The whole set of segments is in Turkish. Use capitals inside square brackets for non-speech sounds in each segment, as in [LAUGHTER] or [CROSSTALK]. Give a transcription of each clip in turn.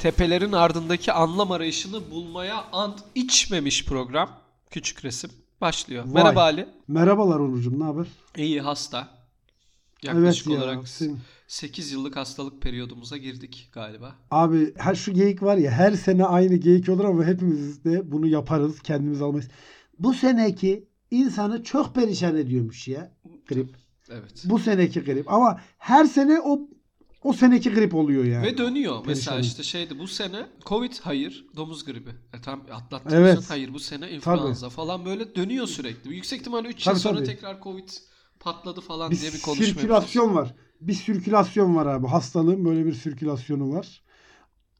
tepelerin ardındaki anlam arayışını bulmaya ant içmemiş program. Küçük resim başlıyor. Vay. Merhaba Ali. Merhabalar Onurcuğum ne haber? İyi hasta. Yaklaşık evet ya. olarak sen- 8 yıllık hastalık periyodumuza girdik galiba. Abi her şu geyik var ya her sene aynı geyik olur ama hepimiz de bunu yaparız. Kendimiz almayız. Bu seneki insanı çok perişan ediyormuş ya. Grip. Evet. Bu seneki grip. Ama her sene o o seneki grip oluyor yani. Ve dönüyor. Mesela Perişan. işte şeydi bu sene Covid hayır, domuz gribi. E tam atlattığımız Evet. hayır bu sene influenza falan böyle dönüyor sürekli. Yüksek ihtimalle 3 yıl Tabii, sonra tabii. tekrar Covid patladı falan bir diye bir konuşma sirkülasyon var. Bir sirkülasyon var abi. Hastalığın böyle bir sirkülasyonu var.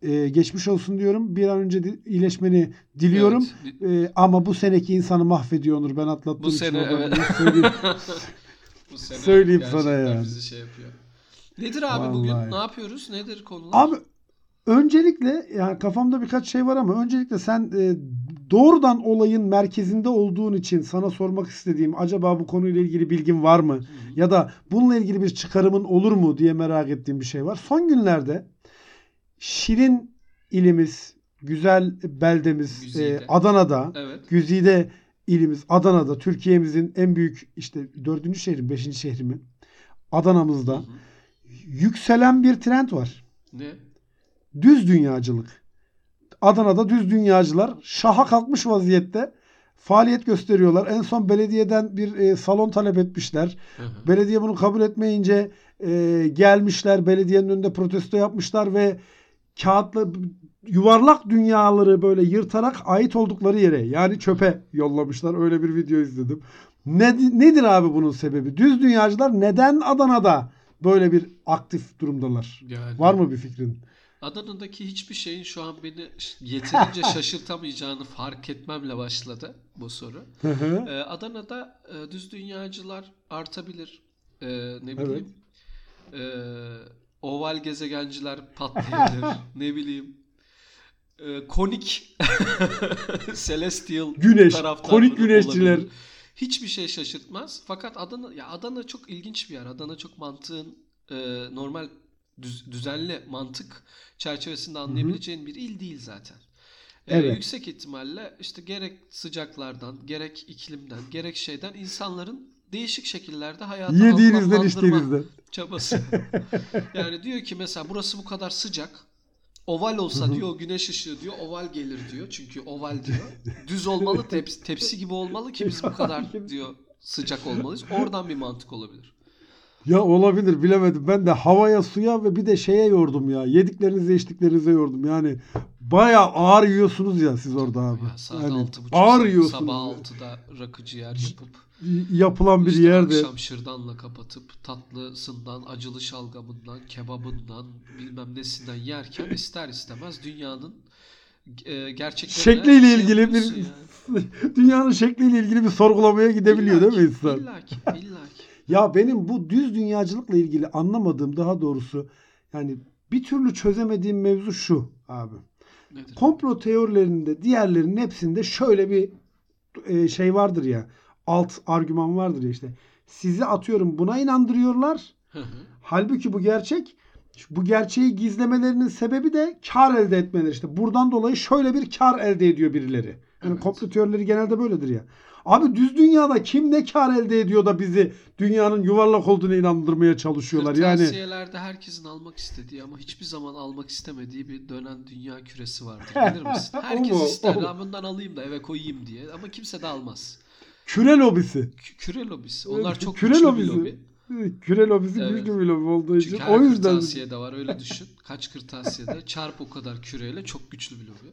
Ee, geçmiş olsun diyorum. Bir an önce di- iyileşmeni diliyorum. Evet. Ee, ama bu seneki insanı mahvediyor Onur. Ben atlattığım Bu için sene, evet. söyleyeyim. [LAUGHS] Bu sene Söyleyeyim sana yani. bizi şey yapıyor. Nedir abi bugün? Vallahi. Ne yapıyoruz? Nedir konular? Abi öncelikle yani kafamda birkaç şey var ama öncelikle sen e, doğrudan olayın merkezinde olduğun için sana sormak istediğim acaba bu konuyla ilgili bilgin var mı? Hı hı. Ya da bununla ilgili bir çıkarımın olur mu diye merak ettiğim bir şey var. Son günlerde Şirin ilimiz, güzel beldemiz Güzide. e, Adana'da, Evet. Güzide ilimiz Adana'da, Türkiye'mizin en büyük işte dördüncü şehri, beşinci şehri mi? Hı Adana'mızda hı. Yükselen bir trend var. Ne? Düz dünyacılık. Adana'da düz dünyacılar şaha kalkmış vaziyette faaliyet gösteriyorlar. En son belediyeden bir e, salon talep etmişler. Hı hı. Belediye bunu kabul etmeyince e, gelmişler belediyenin önünde protesto yapmışlar ve kağıtla yuvarlak dünyaları böyle yırtarak ait oldukları yere yani çöpe yollamışlar. Öyle bir video izledim. Ne, nedir abi bunun sebebi? Düz dünyacılar neden Adana'da böyle bir aktif durumdalar? Yani Var mı bir fikrin? Adana'daki hiçbir şeyin şu an beni yeterince [LAUGHS] şaşırtamayacağını fark etmemle başladı bu soru. Ee, Adana'da e, düz dünyacılar artabilir. Ee, ne Evet. bileyim. Ee, oval gezegenciler patlayabilir. [LAUGHS] ne bileyim. Ee, konik [LAUGHS] celestial Güneş, konik güneşçiler. olabilir. Hiçbir şey şaşırtmaz. Fakat Adana ya Adana çok ilginç bir yer. Adana çok mantığın e, normal düz- düzenli mantık çerçevesinde anlayabileceğin bir il değil zaten. E, Evet. Yüksek ihtimalle işte gerek sıcaklardan, gerek iklimden, gerek şeyden insanların değişik şekillerde hayatı Yediğinizden içtiğinizden. çabası. [LAUGHS] yani diyor ki mesela burası bu kadar sıcak. Oval olsa diyor güneş ışığı diyor oval gelir diyor. Çünkü oval [LAUGHS] diyor. Düz olmalı tepsi, tepsi gibi olmalı ki biz bu [LAUGHS] kadar diyor sıcak olmalıyız. Oradan bir mantık olabilir. Ya olabilir bilemedim. Ben de havaya, suya ve bir de şeye yordum ya. Yediklerinize, içtiklerinize yordum. Yani bayağı ağır yiyorsunuz ya siz orada abi. Ya saat Yani altı buçuk ağır yiyorsunuz. sabah ya. 6'da rakı ciğer yapıp Yapılan bir işte yerde. akşam şırdanla kapatıp tatlısından, acılı şalgamından, kebabından bilmem nesinden yerken [LAUGHS] ister istemez dünyanın e, gerçeklerine Şekliyle şey ilgili bir- yani. [LAUGHS] Dünyanın şekliyle ilgili bir sorgulamaya gidebiliyor değil mi İllaki, insan? İllaki, illaki. Ya benim bu düz dünyacılıkla ilgili anlamadığım daha doğrusu yani bir türlü çözemediğim mevzu şu abi. Nedir? Komplo teorilerinde diğerlerinin hepsinde şöyle bir e, şey vardır ya. Alt argüman vardır ya işte. Sizi atıyorum buna inandırıyorlar. Hı hı. Halbuki bu gerçek. Bu gerçeği gizlemelerinin sebebi de kar elde etmeleri. İşte buradan dolayı şöyle bir kar elde ediyor birileri. Yani Evet. komplo teorileri genelde böyledir ya. Abi düz dünyada kim ne kar elde ediyor da bizi dünyanın yuvarlak olduğunu inandırmaya çalışıyorlar. Yani Kırtasiyelerde herkesin almak istediği ama hiçbir zaman almak istemediği bir dönen dünya küresi vardır. Bilir misin? [LAUGHS] O Herkes ister. O? "Ben bundan alayım da eve koyayım diye ama kimse de almaz. küre lobisi. Kü- Küre lobisi. Onlar çok Küre güçlü bir lobisi. lobi. Küre lobisi Evet. güçlü bir lobi olduğu için. Çünkü her O yüzden kırtasiyede var öyle düşün. Kaç kırtasiyede çarp o kadar küreyle çok güçlü bir lobi.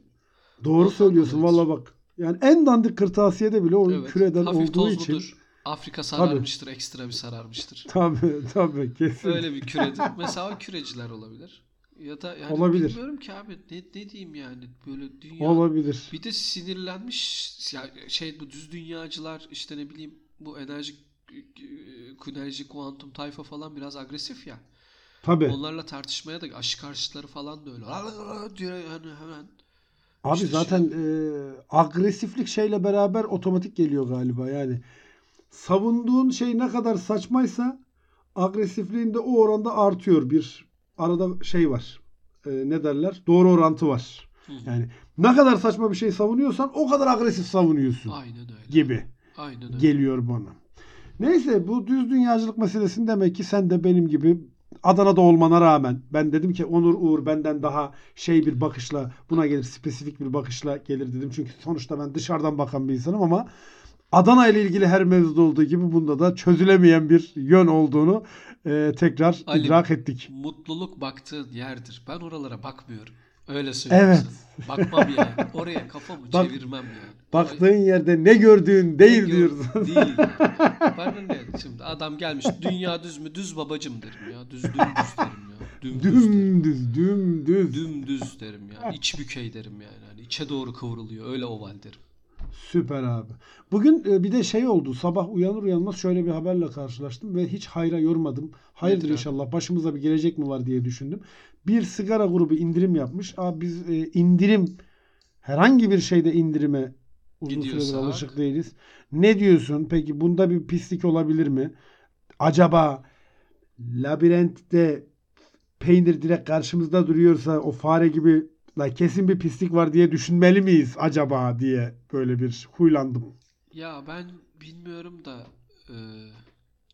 doğru Ondan söylüyorsun valla bak. Yani en dandik kırtasiyede bile o Evet. küreden Hafif olduğu için. tozludur. Afrika sararmıştır, ekstra bir sararmıştır. Tabii tabii kesin. Öyle bir küredir. Mesela o küreciler olabilir. Ya da yani Olabilir. bilmiyorum ki abi ne, ne diyeyim yani böyle dünya Olabilir. bir de sinirlenmiş ya şey bu düz dünyacılar işte ne bileyim bu enerji enerji kuantum tayfa falan biraz agresif ya. Tabii. Onlarla tartışmaya da aşı karşıtları falan da öyle. diyor yani hemen. Abi İşte zaten e, agresiflik şeyle beraber otomatik geliyor galiba yani. Savunduğun şey ne kadar saçmaysa agresifliğin de o oranda artıyor. Bir arada şey var. e, ne derler doğru orantı var. Hı. Yani ne kadar saçma bir şey savunuyorsan o kadar agresif savunuyorsun Aynen öyle. gibi Aynen öyle. geliyor bana. Neyse bu düz dünyacılık meselesini demek ki sen de benim gibi Adana'da olmana rağmen ben dedim ki Onur Uğur benden daha şey bir bakışla buna gelir spesifik bir bakışla gelir dedim. Çünkü sonuçta ben dışarıdan bakan bir insanım ama Adana ile ilgili her mevzuda olduğu gibi bunda da çözülemeyen bir yön olduğunu e, tekrar Ali, idrak ettik. Mutluluk baktığın yerdir. Ben oralara bakmıyorum. Öyle söyleyeyim Evet. Bakmam yani. [LAUGHS] Oraya kafamı Bak- çevirmem yani. Baktığın yerde ne gördüğün değil Orayı- diyorsun. Değil. [LAUGHS] Bana ne? Şimdi adam gelmiş dünya düz mü? Düz babacım derim ya. Düz dümdüz derim ya. Dümdüz. Dümdüz, dümdüz. Dümdüz derim ya. İç bükey derim yani. Hani içe doğru kıvrılıyor. Öyle oval derim. Süper abi. Bugün e, bir de şey oldu. Sabah uyanır uyanmaz şöyle bir haberle karşılaştım ve hiç hayra yormadım. Hayırdır Nedir inşallah başımıza bir gelecek mi var diye düşündüm. Bir sigara grubu indirim yapmış. Abi biz e, indirim herhangi bir şeyde indirime uzun süredir Gidiyorsak- alışık değiliz. Ne diyorsun? Peki bunda bir pislik olabilir mi? Acaba labirentte peynir direkt karşımızda duruyorsa o fare gibi la kesin bir pislik var diye düşünmeli miyiz acaba diye böyle bir huylandım. Ya ben bilmiyorum da e,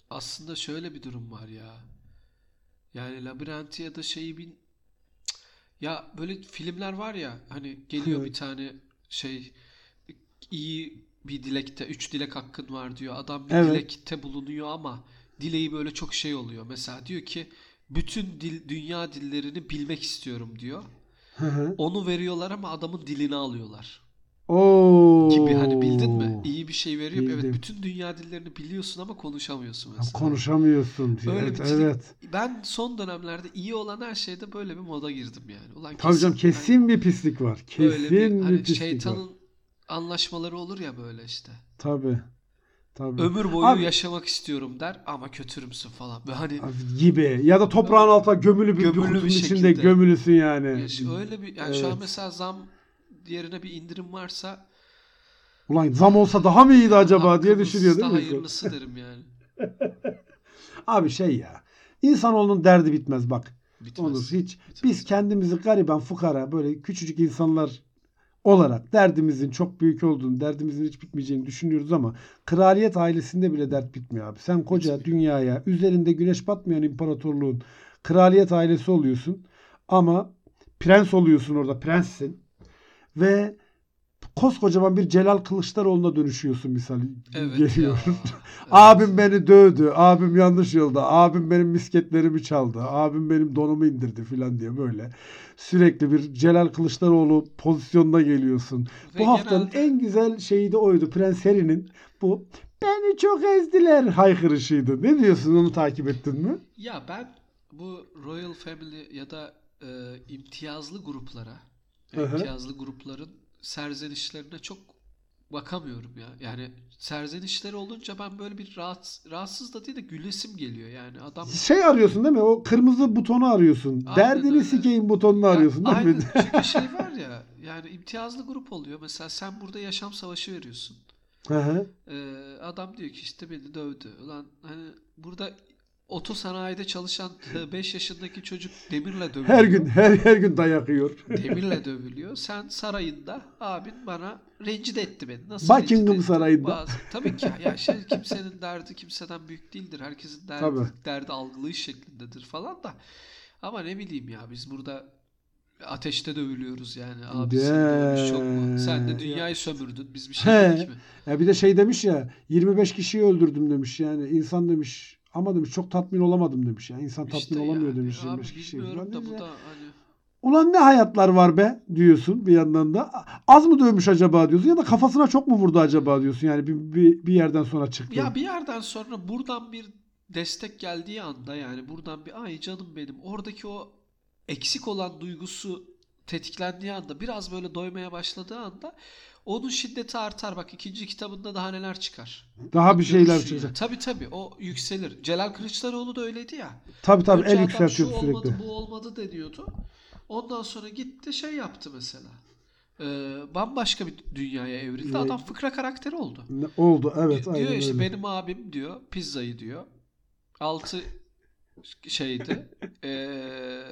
aslında şöyle bir durum var ya. Yani labirenti ya da şeyi bin ya böyle filmler var ya hani geliyor Evet. bir tane şey iyi bir dilekte üç dilek hakkın var diyor. Adam bir Evet. dilekte bulunuyor ama dileği böyle çok şey oluyor. Mesela diyor ki bütün dil, dünya dillerini bilmek istiyorum diyor. Hı hı. Onu veriyorlar ama adamın dilini alıyorlar Oo. gibi hani bildin mi? İyi bir şey veriyor. Bildim. Evet bütün dünya dillerini biliyorsun ama konuşamıyorsun mesela. Konuşamıyorsun. Öyle evet, bir evet. Ben son dönemlerde iyi olan her şeyde böyle bir moda girdim yani. Ulan Tabii canım hani kesin bir pislik var. Kesin böyle bir bir, hani pislik var. şeytanın anlaşmaları olur ya böyle işte. Tabii. Tabii. Ömür boyu Abi- yaşamak istiyorum der ama kötürümsün falan. Ve hani gibi. Ya da toprağın altına gömülü bir, Gömülü bir kutunun içinde gömülüsün yani. yaş- öyle bir yani şu an Evet. mesela zam yerine bir indirim varsa Ulan zam olsa daha mı iyiydi acaba diye düşünüyor değil mi? hayırlısı derim yani. [LAUGHS] Abi şey ya. İnsanoğlunun derdi bitmez bak. Bitmez. Olur hiç. Bitmez. Biz kendimizi gariban, fukara, böyle küçücük insanlar olarak derdimizin çok büyük olduğunu, derdimizin hiç bitmeyeceğini düşünüyoruz ama kraliyet ailesinde bile dert bitmiyor abi. Sen koca Bitmiyor. dünyaya, üzerinde güneş batmayan imparatorluğun kraliyet ailesi oluyorsun ama prens oluyorsun orada, prenssin ve koskocaman bir Celal Kılıçdaroğlu'na dönüşüyorsun misal. Evet Geliyor. ya. [LAUGHS] Abim beni dövdü. Abim yanlış yolda. Abim benim misketlerimi çaldı. Abim benim donumu indirdi filan diye böyle. Sürekli bir Celal Kılıçdaroğlu pozisyonuna geliyorsun. Ve bu haftanın genelde- en güzel şeyi de oydu. Prens Harry'nin bu beni çok ezdiler haykırışıydı. Ne diyorsun onu takip ettin mi? Ya ben bu Royal Family ya da e, imtiyazlı gruplara, Hı hı. imtiyazlı grupların serzenişlerine çok bakamıyorum ya. Yani serzenişleri olunca ben böyle bir rahatsız, rahatsız da değil de gülesim geliyor yani. Adam Şey arıyorsun değil mi? O kırmızı butonu arıyorsun. Aynen Derdini öyle. sikeyim butonunu Ya arıyorsun değil aynen, mi? [LAUGHS] çünkü şey var ya yani imtiyazlı grup oluyor. Mesela sen burada yaşam savaşı veriyorsun. Hı hı. Ee, adam diyor ki işte beni dövdü. Ulan hani burada otosanayide çalışan 5 yaşındaki çocuk demirle dövülüyor. her gün her her gün dayak yiyor. Demirle dövülüyor. Sen sarayında abin bana rencide etti beni. Nasıl Buckingham? Sarayı'nda. Bazı- tabii ki ya şey, kimsenin derdi kimseden büyük değildir. Herkesin derdi, Tabii. derdi algılayış şeklindedir falan da. Ama ne bileyim ya biz burada ateşte dövülüyoruz yani. Abi dövmüş çok mu? Sen de dünyayı sömürdün. Biz bir şey He. dedik mi? Ya bir de şey demiş ya 25 kişiyi öldürdüm demiş yani insan demiş ama demiş çok tatmin olamadım demiş ya insan tatmin İşte olamıyor yani. demiş Abi 25 kişiyi. bilmiyorum Ulan da ne bu da hani Ulan ne hayatlar var be diyorsun bir yandan da. Az mı dövmüş acaba diyorsun ya da kafasına çok mu vurdu acaba diyorsun yani bir, bir, bir yerden sonra çıktı. Ya bir yerden sonra buradan bir destek geldiği anda yani buradan bir ay canım benim oradaki o eksik olan duygusu tetiklendiği anda biraz böyle doymaya başladığı anda onun şiddeti artar. Bak ikinci kitabında daha neler çıkar. Daha bir şeyler Görürsün çıkacak. Tabii tabii o yükselir. Celal Kılıçdaroğlu da öyleydi ya. Tabii tabii Önce el yükseltiyor sürekli. olmadı bu olmadı deniyordu. Ondan sonra gitti şey yaptı mesela. Ee, bambaşka bir dünyaya evrildi. Ne? Adam fıkra karakteri oldu. Ne- Oldu evet diyor aynen işte öyle. benim abim diyor pizzayı diyor. Altı şeydi. Ee,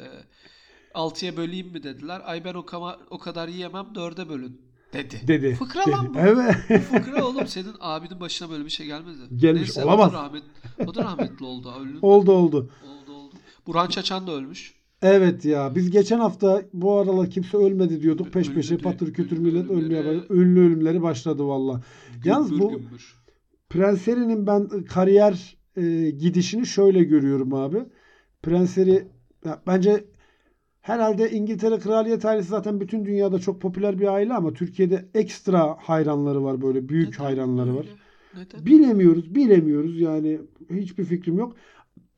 6'ya böleyim mi dediler. Ay ben o, kama, o kadar yiyemem 4'e bölün dedi. Dedi. Fıkra dedi. lan bu. Evet. Bu fıkra [LAUGHS] oğlum senin abinin başına böyle bir şey gelmedi. Gelmiş, Neyse, olamaz. O da, rahmet, o da rahmetli oldu. Ölü. oldu oldu. Oldu oldu. Burhan Çaçan da ölmüş. Evet ya biz geçen hafta bu aralar kimse ölmedi diyorduk. Peş peşe patır kütür millet ölmeye ölümleri. başladı. Ünlü ölümleri başladı valla. Yalnız bu- gümbür. Prens Harry'nin ben kariyer e, gidişini şöyle görüyorum abi. Prens Harry ya bence herhalde İngiltere kraliyet ailesi zaten bütün dünyada çok popüler bir aile ama Türkiye'de ekstra hayranları var böyle büyük Neden hayranları var. Neden? Bilemiyoruz, bilemiyoruz yani hiçbir fikrim yok.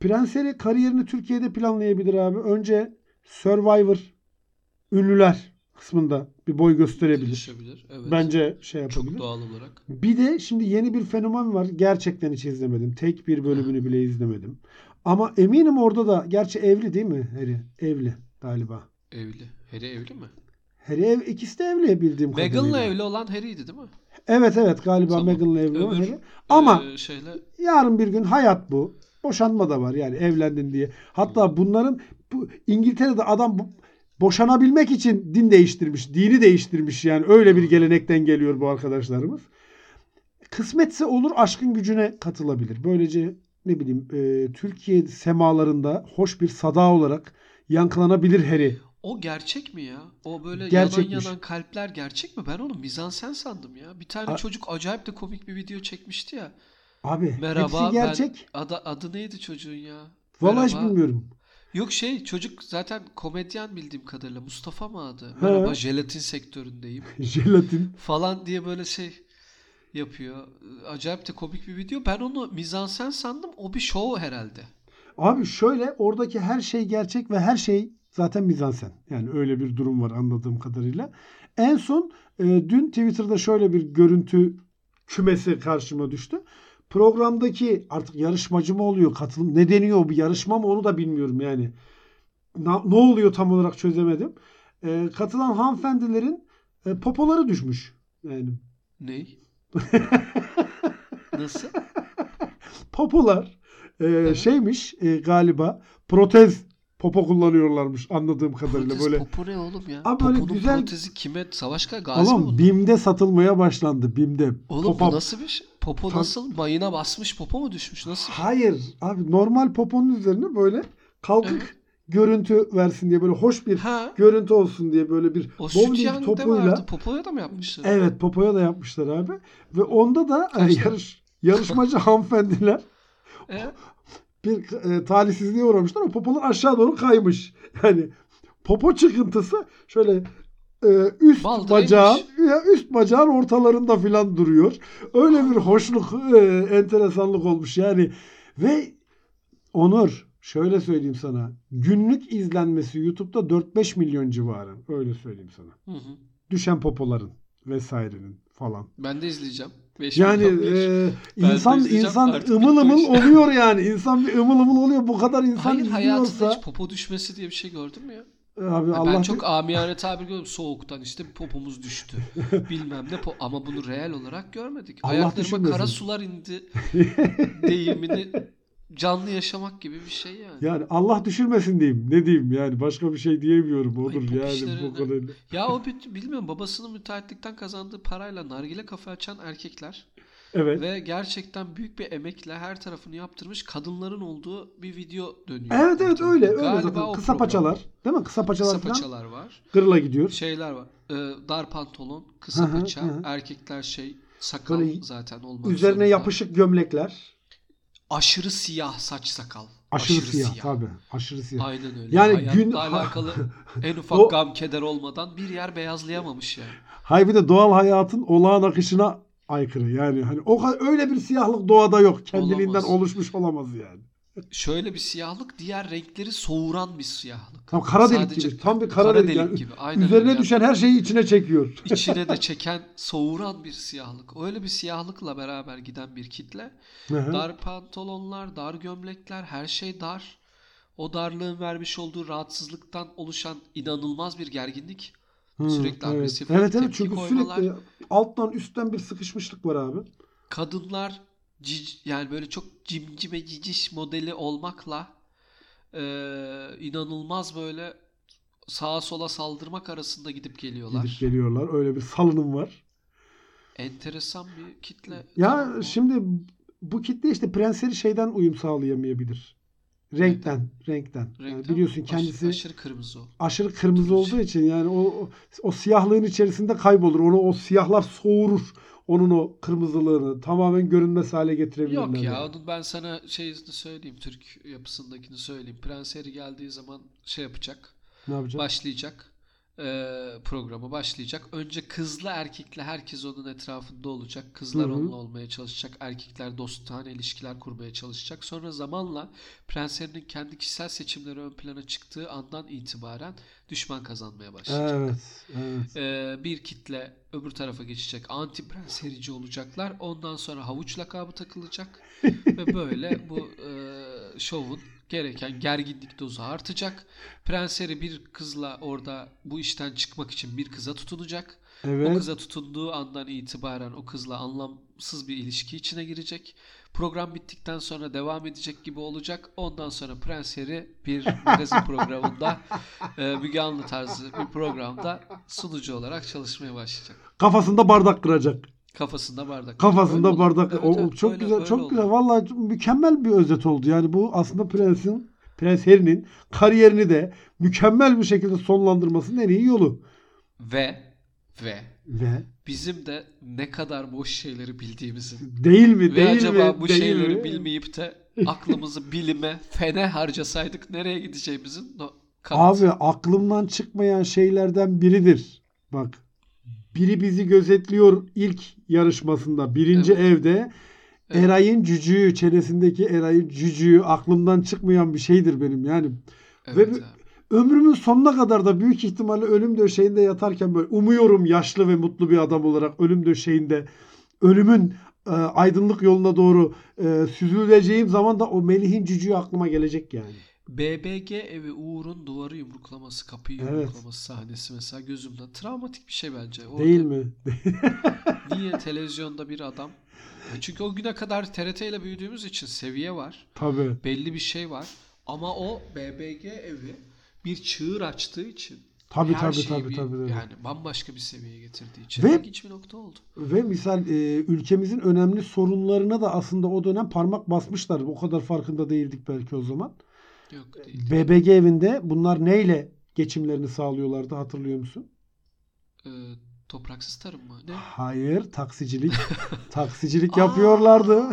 Prens Harry kariyerini Türkiye'de planlayabilir abi. Önce Survivor ünlüler kısmında bir boy gösterebilir. Evet. Bence şey yapabilir. çok doğal olarak. Bir de şimdi yeni bir fenomen var. Gerçekten hiç izlemedim. Tek bir bölümünü bile izlemedim. Ama eminim orada da gerçi evli değil mi Harry? Evli galiba. Evli. Harry evli mi? Harry ev, ikisi de evli bildiğim kadarıyla. Meghan'la evli olan Harry'ydi değil mi? Evet evet galiba Tamam. Meghan'la evli olan Harry. Ama Ee, şeyle yarın bir gün hayat bu. Boşanma da var yani evlendin diye. Hatta bunların bu İngiltere'de adam bu, boşanabilmek için din değiştirmiş, dini değiştirmiş yani öyle bir gelenekten geliyor bu arkadaşlarımız. Kısmetse olur aşkın gücüne katılabilir. Böylece ne bileyim e, Türkiye semalarında hoş bir sada olarak yankılanabilir Harry. o gerçek mi ya? O böyle Gerçekmiş. yanan yanan kalpler gerçek mi? Ben onu mizansen sandım ya. Bir tane A- çocuk acayip de komik bir video çekmişti ya. Abi Merhaba hepsi gerçek. ben adı, adı neydi çocuğun ya? Vallahi hiç Merhaba. bilmiyorum. Yok şey çocuk zaten komedyen bildiğim kadarıyla Mustafa mı adı? He. Merhaba jelatin sektöründeyim [LAUGHS] Jelatin. falan diye böyle şey yapıyor. Acayip de komik bir video. Ben onu mizansen sandım. O bir show herhalde. Abi şöyle oradaki her şey gerçek ve her şey zaten mizansen. Yani öyle bir durum var anladığım kadarıyla. En son e, dün Twitter'da şöyle bir görüntü kümesi karşıma düştü. Programdaki artık yarışmacı mı oluyor katılım ne deniyor bir yarışma mı onu da bilmiyorum yani. Na- ne oluyor tam olarak çözemedim. E, katılan hanımefendilerin e, popoları düşmüş. Yani Ney? [LAUGHS] Nasıl? popolar e, şeymiş e, galiba protez popo kullanıyorlarmış anladığım kadarıyla Protez böyle. popo ne oğlum ya? Abi böyle Poponun güzel- protezi kime? Savaşka gazi mi Oğlum? BİM'de satılmaya başlandı BİM'de. Oğlum Popo- bu nasıl bir şey? Popo Tam- nasıl? Mayına basmış popo mu düşmüş? Nasıl? Hayır abi normal poponun üzerine böyle kalkık Evet. görüntü versin diye böyle hoş bir Ha? görüntü olsun diye böyle bir O bowling topuyla vardı. Popoya da mı yapmışlar? evet popoya da yapmışlar abi ve onda da yarış yarışmacı [LAUGHS] hanımefendiler? Bir e, talihsizliğe uğramışlar. O popolar aşağı doğru kaymış. Yani popo çıkıntısı şöyle e, üst Baldırıymış. bacağın ya üst bacağın ortalarında filan duruyor. Öyle bir hoşluk, e, enteresanlık olmuş yani. Ve Onur şöyle söyleyeyim sana. Günlük izlenmesi YouTube'da 4-5 milyon civarı. Öyle söyleyeyim sana. Hı hı. Düşen popoların vesairenin falan. Ben de izleyeceğim. Beş Yani milyon bir. e, insan insan ımıl ımıl oluyor yani. İnsan bir ımıl ımıl oluyor. Bu kadar insan Hayır hayatında izliyorsa hiç popo düşmesi diye bir şey gördün mü ya? abi Ya Allah ben çok amiyane tabir gördüm. Soğuktan işte popomuz düştü. [LAUGHS] Bilmem ne. Po- Ama bunu reel olarak görmedik. Allah Ayaklarıma kara sular indi [LAUGHS] deyimini canlı yaşamak gibi bir şey yani. yani Allah düşürmesin diyeyim. Ne diyeyim yani başka bir şey diyemiyorum olur pop yani işlerine- bu kadar. Ya o bilmiyorum babasının müteahhitlikten kazandığı parayla nargile kafe açan erkekler Evet. ve gerçekten büyük bir emekle her tarafını yaptırmış kadınların olduğu bir video dönüyor. Evet evet öyle öyle Galiba zaten kısa program. paçalar değil mi? Kısa paçalar Kısa paçalar var. gırla gidiyor. Şeyler var. Ee, dar pantolon, kısa paça, erkekler şey, sakal Böyle zaten olmak Üzerine zorunda. yapışık gömlekler. Aşırı siyah saç sakal. Aşırı, siyah, tabii. Aşırı siyah. Aynen öyle. Yani Hayatla gün- alakalı [LAUGHS] en ufak O- gam keder olmadan bir yer beyazlayamamış yani. Hay bir de doğal hayatın olağan akışına aykırı. Yani hani o öyle bir siyahlık doğada yok. Kendiliğinden Olamaz. oluşmuş olamaz yani. Şöyle bir siyahlık diğer renkleri soğuran bir siyahlık. Tam kara delik Sadece gibi. Tam bir kara, delik. yani. gibi. Aynen Üzerine öyle. düşen her şeyi içine çekiyor. [LAUGHS] içine de çeken, soğuran bir siyahlık. Öyle bir siyahlıkla beraber giden bir kitle. Hı hı. Dar pantolonlar, dar gömlekler, her şey dar. O darlığın vermiş olduğu rahatsızlıktan oluşan inanılmaz bir gerginlik. Hı, sürekli evet. agresif Evet evet tepki çünkü koymalar. sürekli alttan üstten bir sıkışmışlık var abi. Kadınlar cic- yani böyle çok cimcime ciciş modeli olmakla eee, inanılmaz böyle sağa sola saldırmak arasında gidip geliyorlar. Gidip geliyorlar. Öyle bir salınım var. Enteresan bir kitle. Ya şimdi bu kitle işte prensleri şeyden uyum sağlayamayabilir. Renkten, renkten. Yani renkten biliyorsun aş- kendisi aşırı kırmızı o. aşırı kırmızı olduğu için yani o, o o siyahlığın içerisinde kaybolur. Onu o siyahlar soğurur. Onun o kırmızılığını tamamen görünmez hale getirebilirler. Yok ya yani. onun ben sana şeyini söyleyeyim Türk yapısındakini söyleyeyim. Prens Harry geldiği zaman şey yapacak. Ne yapacak? Başlayacak. Ee, programı başlayacak. Önce kızla erkekle herkes onun etrafında olacak. Kızlar Hı hı. onunla olmaya çalışacak. Erkekler dostane ilişkiler kurmaya çalışacak. Sonra zamanla Prens Harry'nin kendi kişisel seçimleri ön plana çıktığı andan itibaren düşman kazanmaya başlayacak. Evet, evet. Ee, bir kitle öbür tarafa geçecek. Anti prens herici olacaklar. Ondan sonra havuç lakabı takılacak. [LAUGHS] ve böyle bu e, şovun gereken gerginlik dozu artacak. Prens Harry bir kızla orada bu işten çıkmak için bir kıza tutunacak. O Evet. kıza tutunduğu andan itibaren o kızla anlamsız bir ilişki içine girecek. Program bittikten sonra devam edecek gibi olacak. Ondan sonra Prens Harry bir magazin [LAUGHS] programında e, Müge Anlı tarzı bir programda sunucu olarak çalışmaya başlayacak. Kafasında bardak kıracak. Kafasında bardak. Kafasında Öyle bardak. Evet, o evet, çok öyle- güzel, öyle çok oldu. güzel. Vallahi mükemmel bir özet oldu. Yani bu aslında Prens'in Prens Harry'nin kariyerini de mükemmel bir şekilde sonlandırmasının en iyi yolu. Ve ve Ve bizim de ne kadar boş şeyleri bildiğimizi değil mi? ve değil acaba mi? bu değil şeyleri mi? bilmeyip de [LAUGHS] aklımızı bilime, fene harcasaydık nereye gideceğimizin kanıtı. Abi aklımdan çıkmayan şeylerden biridir. Bak. Biri bizi gözetliyor ilk yarışmasında. Birinci Evet. evde Evet. Eray'ın cücüğü, çenesindeki Eray'ın cücüğü aklımdan çıkmayan bir şeydir benim. Yani Evet ve- abi. ömrümün sonuna kadar da büyük ihtimalle ölüm döşeğinde yatarken böyle umuyorum yaşlı ve mutlu bir adam olarak ölüm döşeğinde ölümün e, aydınlık yoluna doğru e, süzüleceğim zaman da o Melih'in cücüğü aklıma gelecek yani. BBG evi Uğur'un duvarı yumruklaması, kapıyı Evet. yumruklaması sahnesi mesela gözümden. Travmatik bir şey bence. Orada Değil mi? [LAUGHS] Niye televizyonda bir adam? Çünkü o güne kadar TRT ile büyüdüğümüz için seviye var. Tabii. Belli bir şey var. Ama o BBG evi bir çığır açtığı için Tabii her tabii şeyi tabii bir- tabii. tabii. Yani bambaşka bir seviyeye getirdiği için Ve- ilginç bir nokta oldu. Ve misal e, ülkemizin önemli sorunlarına da aslında o dönem parmak basmışlar. O kadar farkında değildik belki o zaman. Yok değil. BBG evinde bunlar neyle geçimlerini sağlıyorlardı hatırlıyor musun? Ee, topraksız tarım mı? Ne? Hayır, taksicilik. [LAUGHS] taksicilik yapıyorlardı.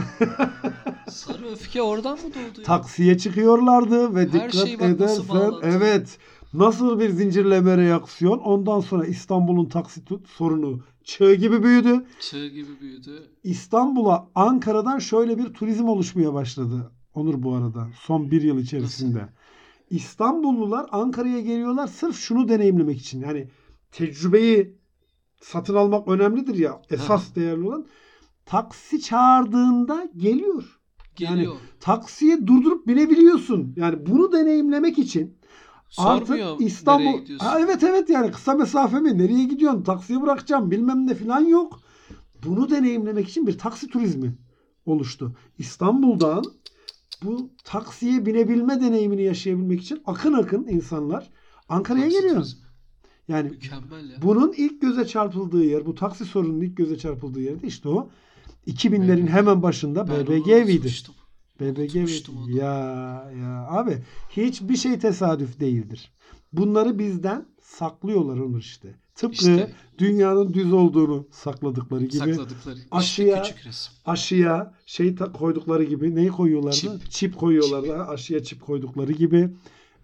[LAUGHS] Sarı öfke oradan mı doğdu? Taksiye çıkıyorlardı ve Her dikkat şey bak nasıl edersen evet nasıl bir zincirleme reaksiyon. Ondan sonra İstanbul'un taksi tut- sorunu çığ gibi büyüdü. Çığ gibi büyüdü. İstanbul'a Ankara'dan şöyle bir turizm oluşmaya başladı. Onur bu arada son bir yıl içerisinde. İstanbullular Ankara'ya geliyorlar sırf şunu deneyimlemek için. Yani tecrübeyi satın almak önemlidir ya. Esas değerli olan taksi çağırdığında geliyor. Yani Geliyor. Taksiye durdurup binebiliyorsun. Yani bunu deneyimlemek için Sormuyor artık İstanbul. Ha, evet evet yani kısa mesafe mi nereye gidiyorsun taksiye bırakacağım bilmem ne falan yok. Bunu deneyimlemek için bir taksi turizmi oluştu. İstanbul'dan bu taksiye binebilme deneyimini yaşayabilmek için akın akın insanlar Ankara'ya geliyor. Yani Mükemmel ya. bunun ilk göze çarpıldığı yer, bu taksi sorununun ilk göze çarpıldığı yer de işte o 2000'lerin BBG. hemen başında BBG eviydi. BBG. Ya ya abi hiçbir şey tesadüf değildir. Bunları bizden saklıyorlar Onur işte. Tıpkı İşte dünyanın düz olduğunu sakladıkları gibi sakladıkları. İşte aşıya- küçük resim. aşıya şey koydukları gibi neyi koyuyorlardı? Çip. Çip, koyuyorlardı. Aşıya çip koydukları gibi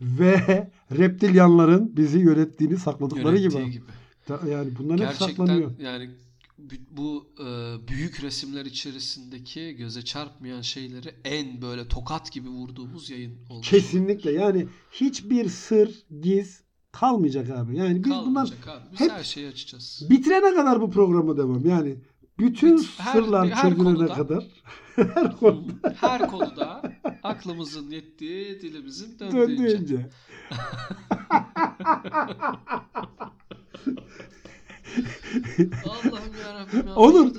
ve reptilyanların bizi yönettiğini sakladıkları Yönettiği gibi. gibi. Yani bunların hep Gerçekten saklanıyor. yani bu- bu e, büyük resimler içerisindeki göze çarpmayan şeyleri en böyle tokat gibi vurduğumuz yayın oldu. Kesinlikle yani hiçbir sır, giz kalmayacak abi. Yani biz bunlar Kalmayacak abi. Biz hep- her şeyi açacağız. bitirene kadar bu programa devam. Yani bütün Bit- her- sırlar her çözülene konuda- kadar [LAUGHS] her konuda Her konuda aklımızın yettiği, dilimizin döndüğünce. döndüğünce. Allah'ım yarabbim. ya, Onur,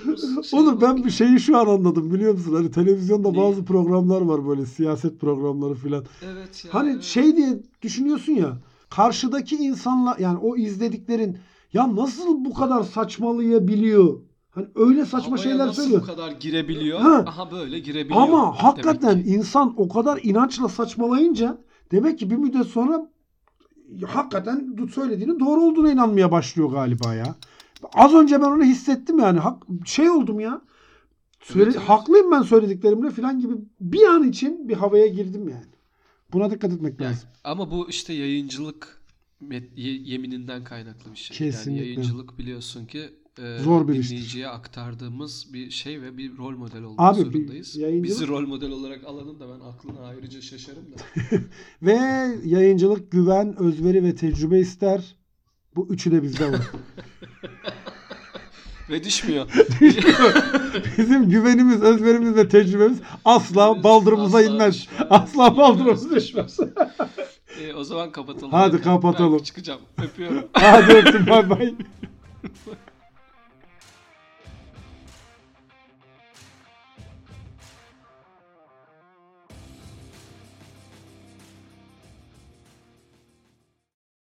şeye Onur ben bir şeyi şu an anladım biliyor musun? Hani televizyonda Neyi? bazı programlar var böyle siyaset programları filan. Evet ya. Hani evet. şey diye düşünüyorsun ya. Karşıdaki insanla yani o izlediklerin ya nasıl bu kadar saçmalayabiliyor? Hani öyle saçma Havaya şeyler nasıl söylüyor. bu kadar girebiliyor? Ha. Aha böyle girebiliyor. Ama demek hakikaten ki. insan o kadar inançla saçmalayınca demek ki bir müddet sonra hakikaten söylediğinin doğru olduğuna inanmaya başlıyor galiba ya. Az önce ben onu hissettim yani. Hak, şey oldum ya. Söyle, Evet, evet. Haklıyım ben söylediklerimle falan gibi bir an için bir havaya girdim yani. Buna dikkat etmek Yani, lazım. ama bu işte yayıncılık yemininden kaynaklı bir şey. Kesinlikle. Yani yayıncılık biliyorsun ki e, Zor bir iştir. dinleyiciye aktardığımız bir şey ve bir rol model olmak Abi, zorundayız. yayıncılık- Bizi rol model olarak alanın da ben aklına ayrıca şaşarım da. [LAUGHS] Ve yayıncılık güven, özveri ve tecrübe ister. Bu üçü de bizde var. [LAUGHS] ve düşmüyor. Bizim güvenimiz, özverimiz ve tecrübemiz asla baldırımıza Asla inmez. düşmez. Asla baldırımıza düşmez. E, o zaman kapatalım. Hadi kapatalım. Ben çıkacağım. Öpüyorum. Hadi öptüm bay bay. [LAUGHS]